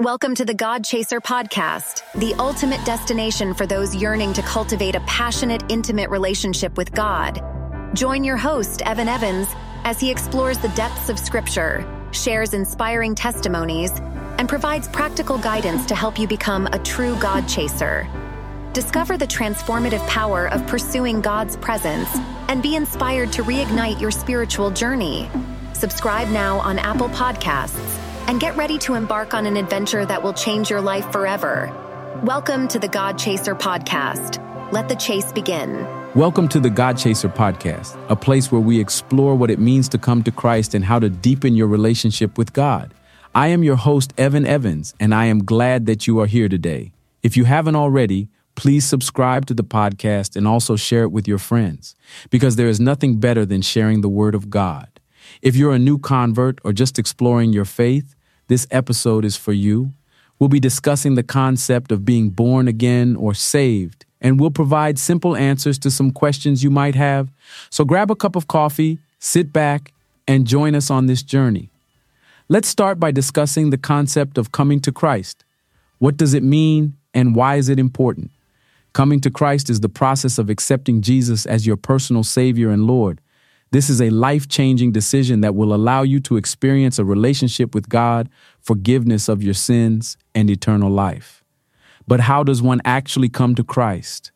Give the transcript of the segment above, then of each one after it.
Welcome to the God Chaser podcast, the ultimate destination for those yearning to cultivate a passionate, intimate relationship with God. Join your host, Evan Evans, as he explores the depths of Scripture, shares inspiring testimonies, and provides practical guidance to help you become a true God chaser. Discover the transformative power of pursuing God's presence and be inspired to reignite your spiritual journey. Subscribe now on Apple Podcasts and get ready to embark on an adventure that will change your life forever. Welcome to the God Chaser podcast. Let the chase begin. Welcome to the God Chaser podcast, a place where we explore what it means to come to Christ and how to deepen your relationship with God. I am your host, Evan Evans, and I am glad that you are here today. If you haven't already, please subscribe to the podcast and also share it with your friends, because there is nothing better than sharing the Word of God. If you're a new convert or just exploring your faith, this episode is for you. We'll be discussing the concept of being born again or saved, and we'll provide simple answers to some questions you might have. So grab a cup of coffee, sit back, and join us on this journey. Let's start by discussing the concept of coming to Christ. What does it mean, and why is it important? Coming to Christ is the process of accepting Jesus as your personal Savior and Lord. This is a life changing decision that will allow you to experience a relationship with God, forgiveness of your sins, and eternal life. But how does one actually come to Christ?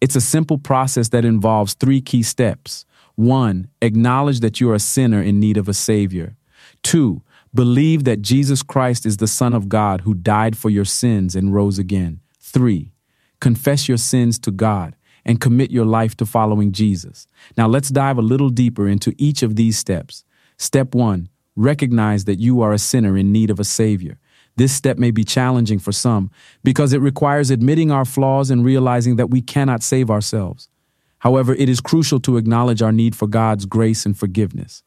It's a simple process that involves three key steps. One, acknowledge that you are a sinner in need of a Savior. Two, believe that Jesus Christ is the Son of God who died for your sins and rose again. Three, confess your sins to God and commit your life to following Jesus. Now let's dive a little deeper into each of these steps. Step one, recognize that you are a sinner in need of a Savior. This step may be challenging for some because it requires admitting our flaws and realizing that we cannot save ourselves. However, it is crucial to acknowledge our need for God's grace and forgiveness.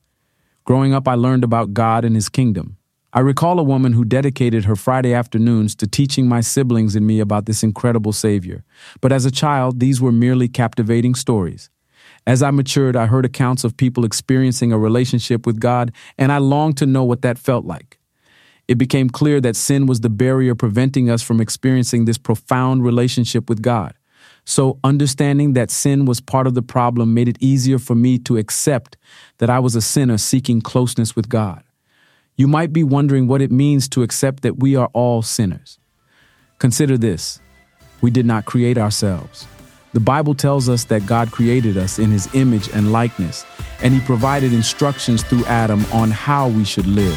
Growing up, I learned about God and His kingdom. I recall a woman who dedicated her Friday afternoons to teaching my siblings and me about this incredible Savior. But as a child, these were merely captivating stories. As I matured, I heard accounts of people experiencing a relationship with God, and I longed to know what that felt like. It became clear that sin was the barrier preventing us from experiencing this profound relationship with God. So, understanding that sin was part of the problem made it easier for me to accept that I was a sinner seeking closeness with God. You might be wondering what it means to accept that we are all sinners. Consider this we did not create ourselves. The Bible tells us that God created us in his image and likeness, and he provided instructions through Adam on how we should live.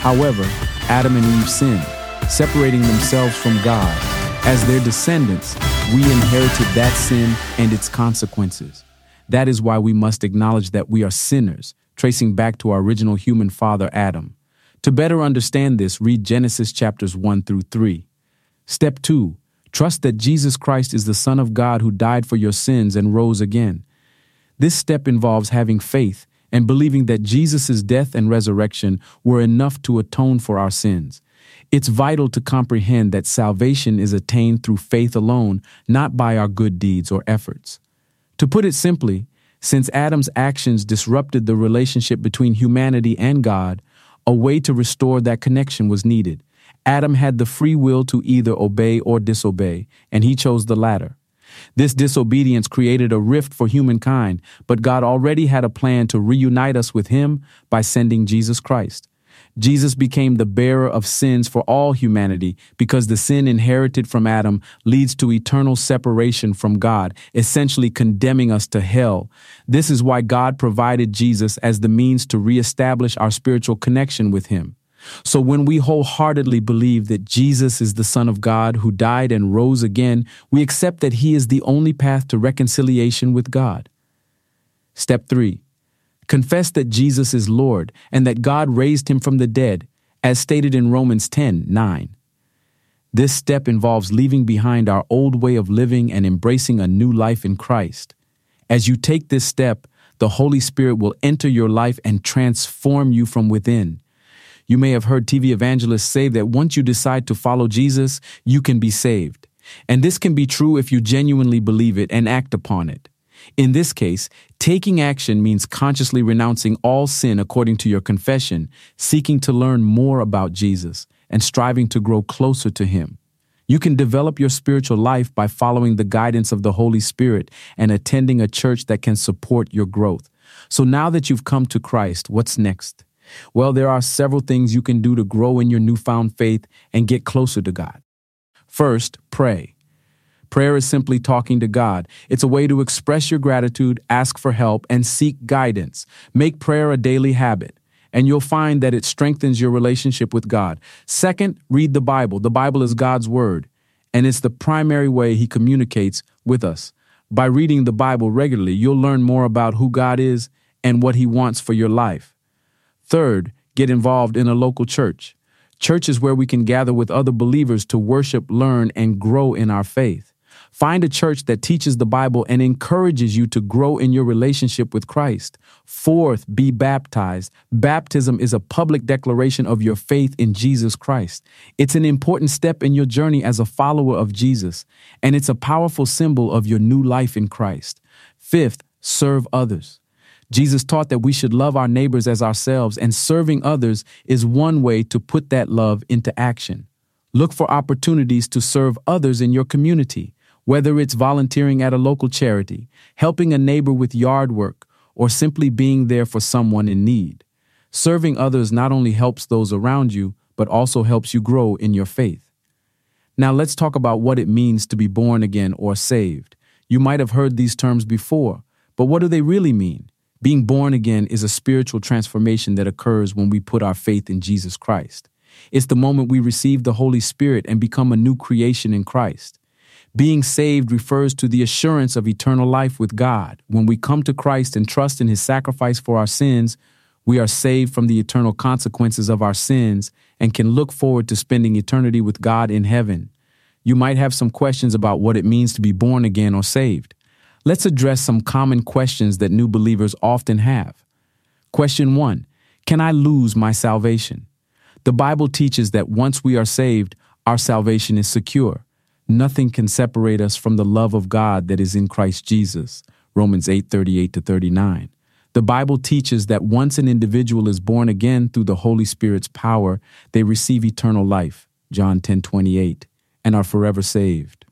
However, Adam and Eve sinned, separating themselves from God. As their descendants, we inherited that sin and its consequences. That is why we must acknowledge that we are sinners, tracing back to our original human father, Adam. To better understand this, read Genesis chapters 1 through 3. Step 2 Trust that Jesus Christ is the Son of God who died for your sins and rose again. This step involves having faith and believing that Jesus' death and resurrection were enough to atone for our sins. It's vital to comprehend that salvation is attained through faith alone, not by our good deeds or efforts. To put it simply, since Adam's actions disrupted the relationship between humanity and God, a way to restore that connection was needed. Adam had the free will to either obey or disobey, and he chose the latter. This disobedience created a rift for humankind, but God already had a plan to reunite us with Him by sending Jesus Christ. Jesus became the bearer of sins for all humanity because the sin inherited from Adam leads to eternal separation from God, essentially condemning us to hell. This is why God provided Jesus as the means to reestablish our spiritual connection with Him. So when we wholeheartedly believe that Jesus is the Son of God who died and rose again, we accept that He is the only path to reconciliation with God. Step 3 Confess that Jesus is Lord and that God raised him from the dead, as stated in Romans 10 9. This step involves leaving behind our old way of living and embracing a new life in Christ. As you take this step, the Holy Spirit will enter your life and transform you from within. You may have heard TV evangelists say that once you decide to follow Jesus, you can be saved. And this can be true if you genuinely believe it and act upon it. In this case, taking action means consciously renouncing all sin according to your confession, seeking to learn more about Jesus, and striving to grow closer to Him. You can develop your spiritual life by following the guidance of the Holy Spirit and attending a church that can support your growth. So now that you've come to Christ, what's next? Well, there are several things you can do to grow in your newfound faith and get closer to God. First, pray. Prayer is simply talking to God. It's a way to express your gratitude, ask for help, and seek guidance. Make prayer a daily habit, and you'll find that it strengthens your relationship with God. Second, read the Bible. The Bible is God's Word, and it's the primary way He communicates with us. By reading the Bible regularly, you'll learn more about who God is and what He wants for your life. Third, get involved in a local church. Church is where we can gather with other believers to worship, learn, and grow in our faith. Find a church that teaches the Bible and encourages you to grow in your relationship with Christ. Fourth, be baptized. Baptism is a public declaration of your faith in Jesus Christ. It's an important step in your journey as a follower of Jesus, and it's a powerful symbol of your new life in Christ. Fifth, serve others. Jesus taught that we should love our neighbors as ourselves, and serving others is one way to put that love into action. Look for opportunities to serve others in your community, whether it's volunteering at a local charity, helping a neighbor with yard work, or simply being there for someone in need. Serving others not only helps those around you, but also helps you grow in your faith. Now let's talk about what it means to be born again or saved. You might have heard these terms before, but what do they really mean? Being born again is a spiritual transformation that occurs when we put our faith in Jesus Christ. It's the moment we receive the Holy Spirit and become a new creation in Christ. Being saved refers to the assurance of eternal life with God. When we come to Christ and trust in his sacrifice for our sins, we are saved from the eternal consequences of our sins and can look forward to spending eternity with God in heaven. You might have some questions about what it means to be born again or saved. Let's address some common questions that new believers often have. Question one Can I lose my salvation? The Bible teaches that once we are saved, our salvation is secure. Nothing can separate us from the love of God that is in Christ Jesus. Romans 8 38 to 39. The Bible teaches that once an individual is born again through the Holy Spirit's power, they receive eternal life. John 10 28, and are forever saved.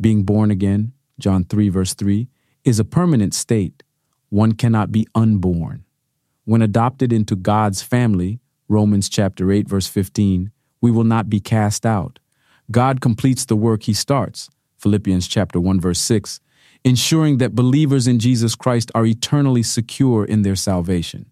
Being born again, John 3, verse 3, is a permanent state. One cannot be unborn. When adopted into God's family, Romans chapter 8, verse 15, we will not be cast out. God completes the work he starts, Philippians chapter 1, verse 6, ensuring that believers in Jesus Christ are eternally secure in their salvation.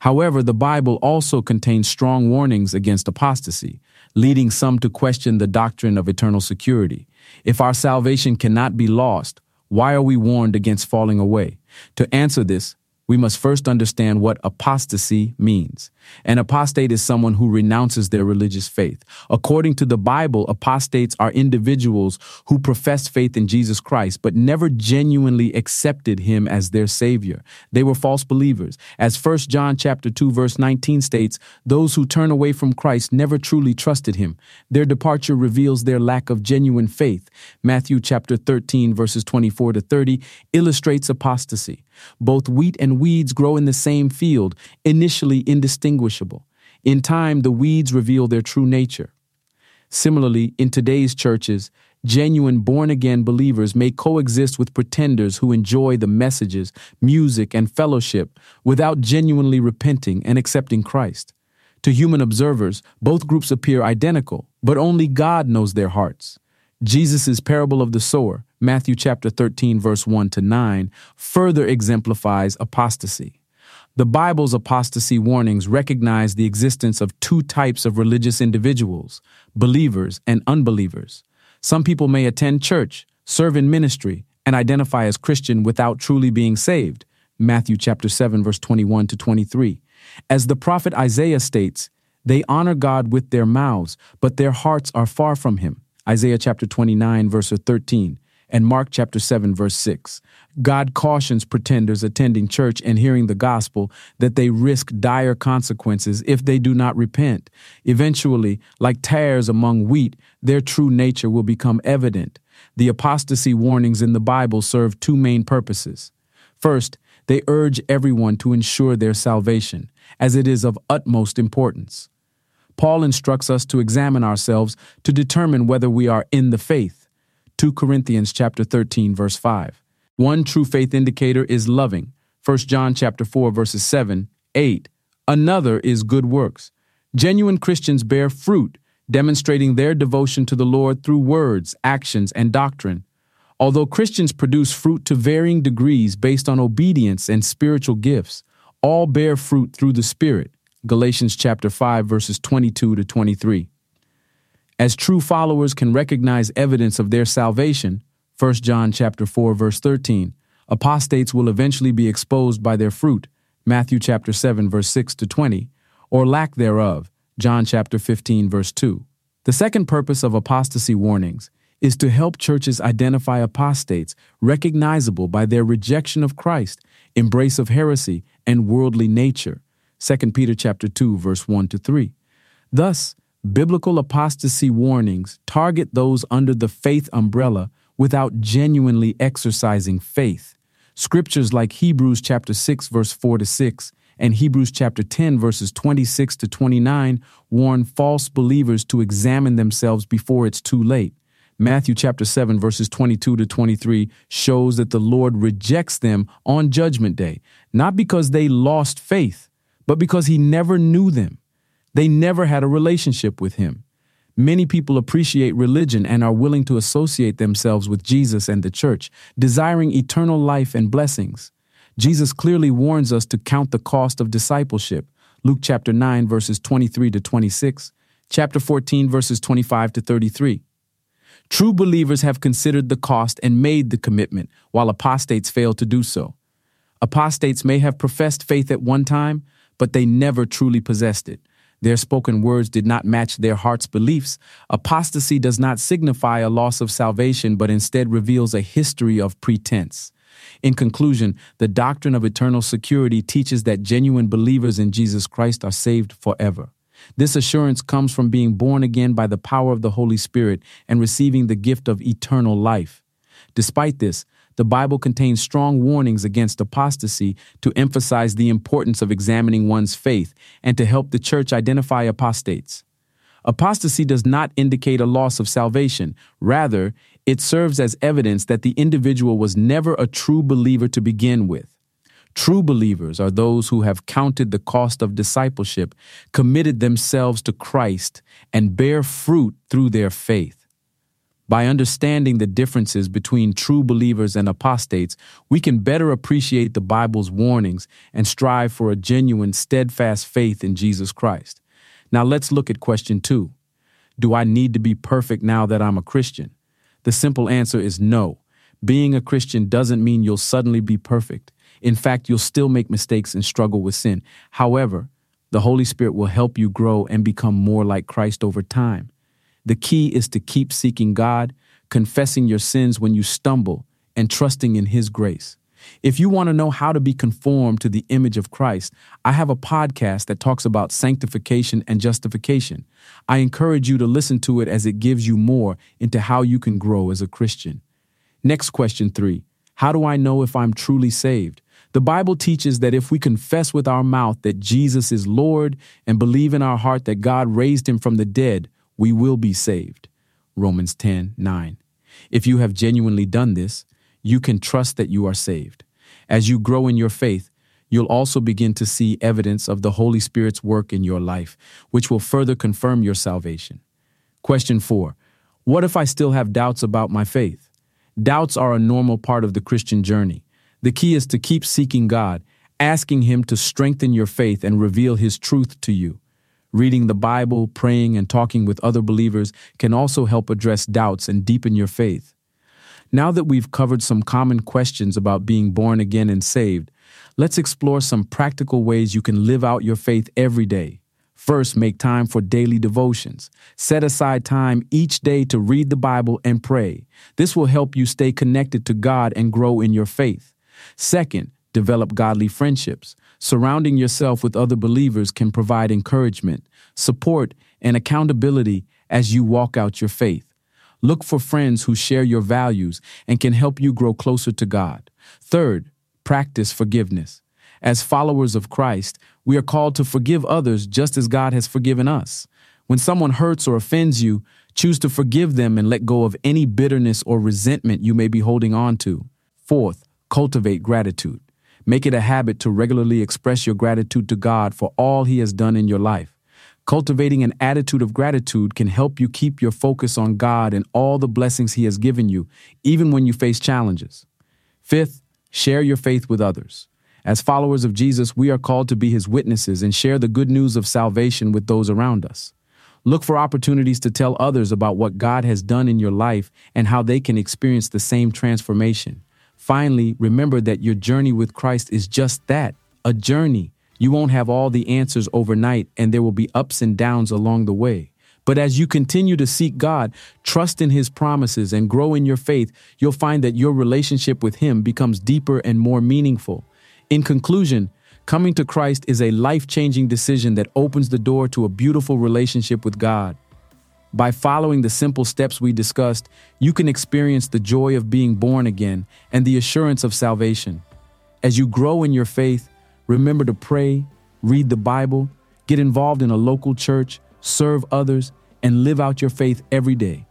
However, the Bible also contains strong warnings against apostasy, leading some to question the doctrine of eternal security. If our salvation cannot be lost, why are we warned against falling away? To answer this, we must first understand what apostasy means. An apostate is someone who renounces their religious faith. According to the Bible, apostates are individuals who profess faith in Jesus Christ but never genuinely accepted him as their savior. They were false believers. As 1 John chapter 2 verse 19 states, those who turn away from Christ never truly trusted him. Their departure reveals their lack of genuine faith. Matthew chapter 13 verses 24 to 30 illustrates apostasy. Both wheat weeds grow in the same field, initially indistinguishable. In time, the weeds reveal their true nature. Similarly, in today's churches, genuine born again believers may coexist with pretenders who enjoy the messages, music, and fellowship without genuinely repenting and accepting Christ. To human observers, both groups appear identical, but only God knows their hearts. Jesus' parable of the sower, Matthew chapter 13 verse 1 to 9, further exemplifies apostasy. The Bible's apostasy warnings recognize the existence of two types of religious individuals, believers and unbelievers. Some people may attend church, serve in ministry, and identify as Christian without truly being saved. Matthew chapter 7 verse 21 to 23. As the prophet Isaiah states, they honor God with their mouths, but their hearts are far from him. Isaiah chapter 29, verse 13, and Mark chapter 7, verse 6. God cautions pretenders attending church and hearing the gospel that they risk dire consequences if they do not repent. Eventually, like tares among wheat, their true nature will become evident. The apostasy warnings in the Bible serve two main purposes. First, they urge everyone to ensure their salvation, as it is of utmost importance. Paul instructs us to examine ourselves to determine whether we are in the faith. 2 Corinthians chapter 13 verse 5. One true faith indicator is loving. 1 John chapter 4 verses 7, 8. Another is good works. Genuine Christians bear fruit, demonstrating their devotion to the Lord through words, actions, and doctrine. Although Christians produce fruit to varying degrees based on obedience and spiritual gifts, all bear fruit through the Spirit. Galatians chapter 5 verses 22 to 23. As true followers can recognize evidence of their salvation, 1 John chapter 4 verse 13, apostates will eventually be exposed by their fruit, Matthew chapter 7 verse 6 to 20, or lack thereof, John chapter 15 verse 2. The second purpose of apostasy warnings is to help churches identify apostates recognizable by their rejection of Christ, embrace of heresy, and worldly nature. 2 Peter chapter 2 verse 1 to 3. Thus, biblical apostasy warnings target those under the faith umbrella without genuinely exercising faith. Scriptures like Hebrews chapter 6 verse 4 to 6 and Hebrews chapter 10 verses 26 to 29 warn false believers to examine themselves before it's too late. Matthew chapter 7 verses 22 to 23 shows that the Lord rejects them on judgment day, not because they lost faith, but because he never knew them. They never had a relationship with him. Many people appreciate religion and are willing to associate themselves with Jesus and the church, desiring eternal life and blessings. Jesus clearly warns us to count the cost of discipleship. Luke chapter 9 verses 23 to 26, chapter 14 verses 25 to 33. True believers have considered the cost and made the commitment, while apostates fail to do so. Apostates may have professed faith at one time, but they never truly possessed it. Their spoken words did not match their heart's beliefs. Apostasy does not signify a loss of salvation, but instead reveals a history of pretense. In conclusion, the doctrine of eternal security teaches that genuine believers in Jesus Christ are saved forever. This assurance comes from being born again by the power of the Holy Spirit and receiving the gift of eternal life. Despite this, the Bible contains strong warnings against apostasy to emphasize the importance of examining one's faith and to help the church identify apostates. Apostasy does not indicate a loss of salvation. Rather, it serves as evidence that the individual was never a true believer to begin with. True believers are those who have counted the cost of discipleship, committed themselves to Christ, and bear fruit through their faith. By understanding the differences between true believers and apostates, we can better appreciate the Bible's warnings and strive for a genuine, steadfast faith in Jesus Christ. Now let's look at question two. Do I need to be perfect now that I'm a Christian? The simple answer is no. Being a Christian doesn't mean you'll suddenly be perfect. In fact, you'll still make mistakes and struggle with sin. However, the Holy Spirit will help you grow and become more like Christ over time. The key is to keep seeking God, confessing your sins when you stumble, and trusting in His grace. If you want to know how to be conformed to the image of Christ, I have a podcast that talks about sanctification and justification. I encourage you to listen to it as it gives you more into how you can grow as a Christian. Next question three How do I know if I'm truly saved? The Bible teaches that if we confess with our mouth that Jesus is Lord and believe in our heart that God raised him from the dead, we will be saved. Romans 10 9. If you have genuinely done this, you can trust that you are saved. As you grow in your faith, you'll also begin to see evidence of the Holy Spirit's work in your life, which will further confirm your salvation. Question 4. What if I still have doubts about my faith? Doubts are a normal part of the Christian journey. The key is to keep seeking God, asking Him to strengthen your faith and reveal His truth to you. Reading the Bible, praying, and talking with other believers can also help address doubts and deepen your faith. Now that we've covered some common questions about being born again and saved, let's explore some practical ways you can live out your faith every day. First, make time for daily devotions. Set aside time each day to read the Bible and pray. This will help you stay connected to God and grow in your faith. Second, develop godly friendships. Surrounding yourself with other believers can provide encouragement, support, and accountability as you walk out your faith. Look for friends who share your values and can help you grow closer to God. Third, practice forgiveness. As followers of Christ, we are called to forgive others just as God has forgiven us. When someone hurts or offends you, choose to forgive them and let go of any bitterness or resentment you may be holding on to. Fourth, cultivate gratitude. Make it a habit to regularly express your gratitude to God for all He has done in your life. Cultivating an attitude of gratitude can help you keep your focus on God and all the blessings He has given you, even when you face challenges. Fifth, share your faith with others. As followers of Jesus, we are called to be His witnesses and share the good news of salvation with those around us. Look for opportunities to tell others about what God has done in your life and how they can experience the same transformation. Finally, remember that your journey with Christ is just that a journey. You won't have all the answers overnight, and there will be ups and downs along the way. But as you continue to seek God, trust in His promises, and grow in your faith, you'll find that your relationship with Him becomes deeper and more meaningful. In conclusion, coming to Christ is a life changing decision that opens the door to a beautiful relationship with God. By following the simple steps we discussed, you can experience the joy of being born again and the assurance of salvation. As you grow in your faith, Remember to pray, read the Bible, get involved in a local church, serve others, and live out your faith every day.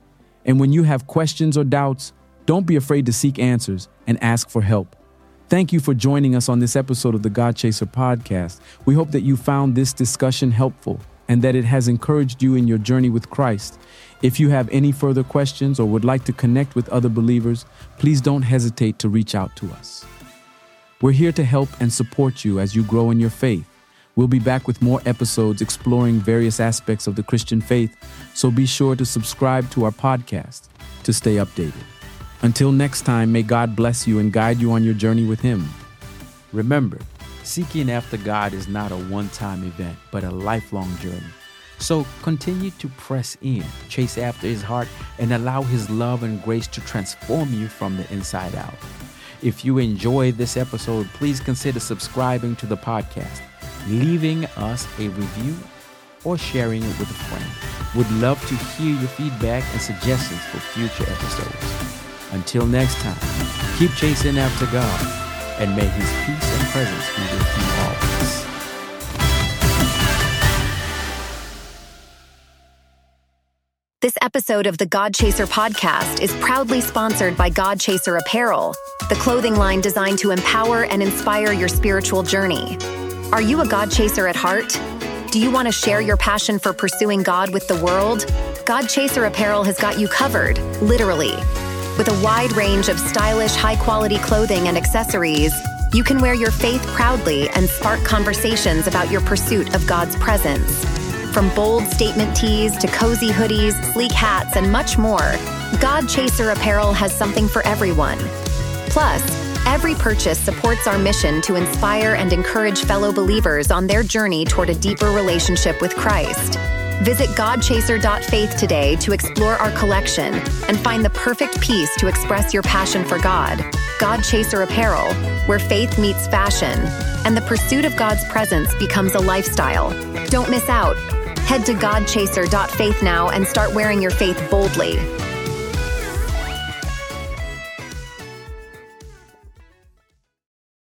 And when you have questions or doubts, don't be afraid to seek answers and ask for help. Thank you for joining us on this episode of the God Chaser podcast. We hope that you found this discussion helpful and that it has encouraged you in your journey with Christ. If you have any further questions or would like to connect with other believers, please don't hesitate to reach out to us. We're here to help and support you as you grow in your faith. We'll be back with more episodes exploring various aspects of the Christian faith, so be sure to subscribe to our podcast to stay updated. Until next time, may God bless you and guide you on your journey with Him. Remember, seeking after God is not a one time event, but a lifelong journey. So continue to press in, chase after His heart, and allow His love and grace to transform you from the inside out. If you enjoyed this episode, please consider subscribing to the podcast, leaving us a review, or sharing it with a friend. Would love to hear your feedback and suggestions for future episodes. Until next time, keep chasing after God, and may His peace and presence be with you always. This episode of the God Chaser podcast is proudly sponsored by God Chaser Apparel, the clothing line designed to empower and inspire your spiritual journey. Are you a God Chaser at heart? Do you want to share your passion for pursuing God with the world? God Chaser Apparel has got you covered, literally. With a wide range of stylish, high quality clothing and accessories, you can wear your faith proudly and spark conversations about your pursuit of God's presence. From bold statement tees to cozy hoodies, sleek hats, and much more, God Chaser Apparel has something for everyone. Plus, every purchase supports our mission to inspire and encourage fellow believers on their journey toward a deeper relationship with Christ. Visit GodChaser.faith today to explore our collection and find the perfect piece to express your passion for God. God Chaser Apparel, where faith meets fashion, and the pursuit of God's presence becomes a lifestyle. Don't miss out. Head to godchaser.faith now and start wearing your faith boldly.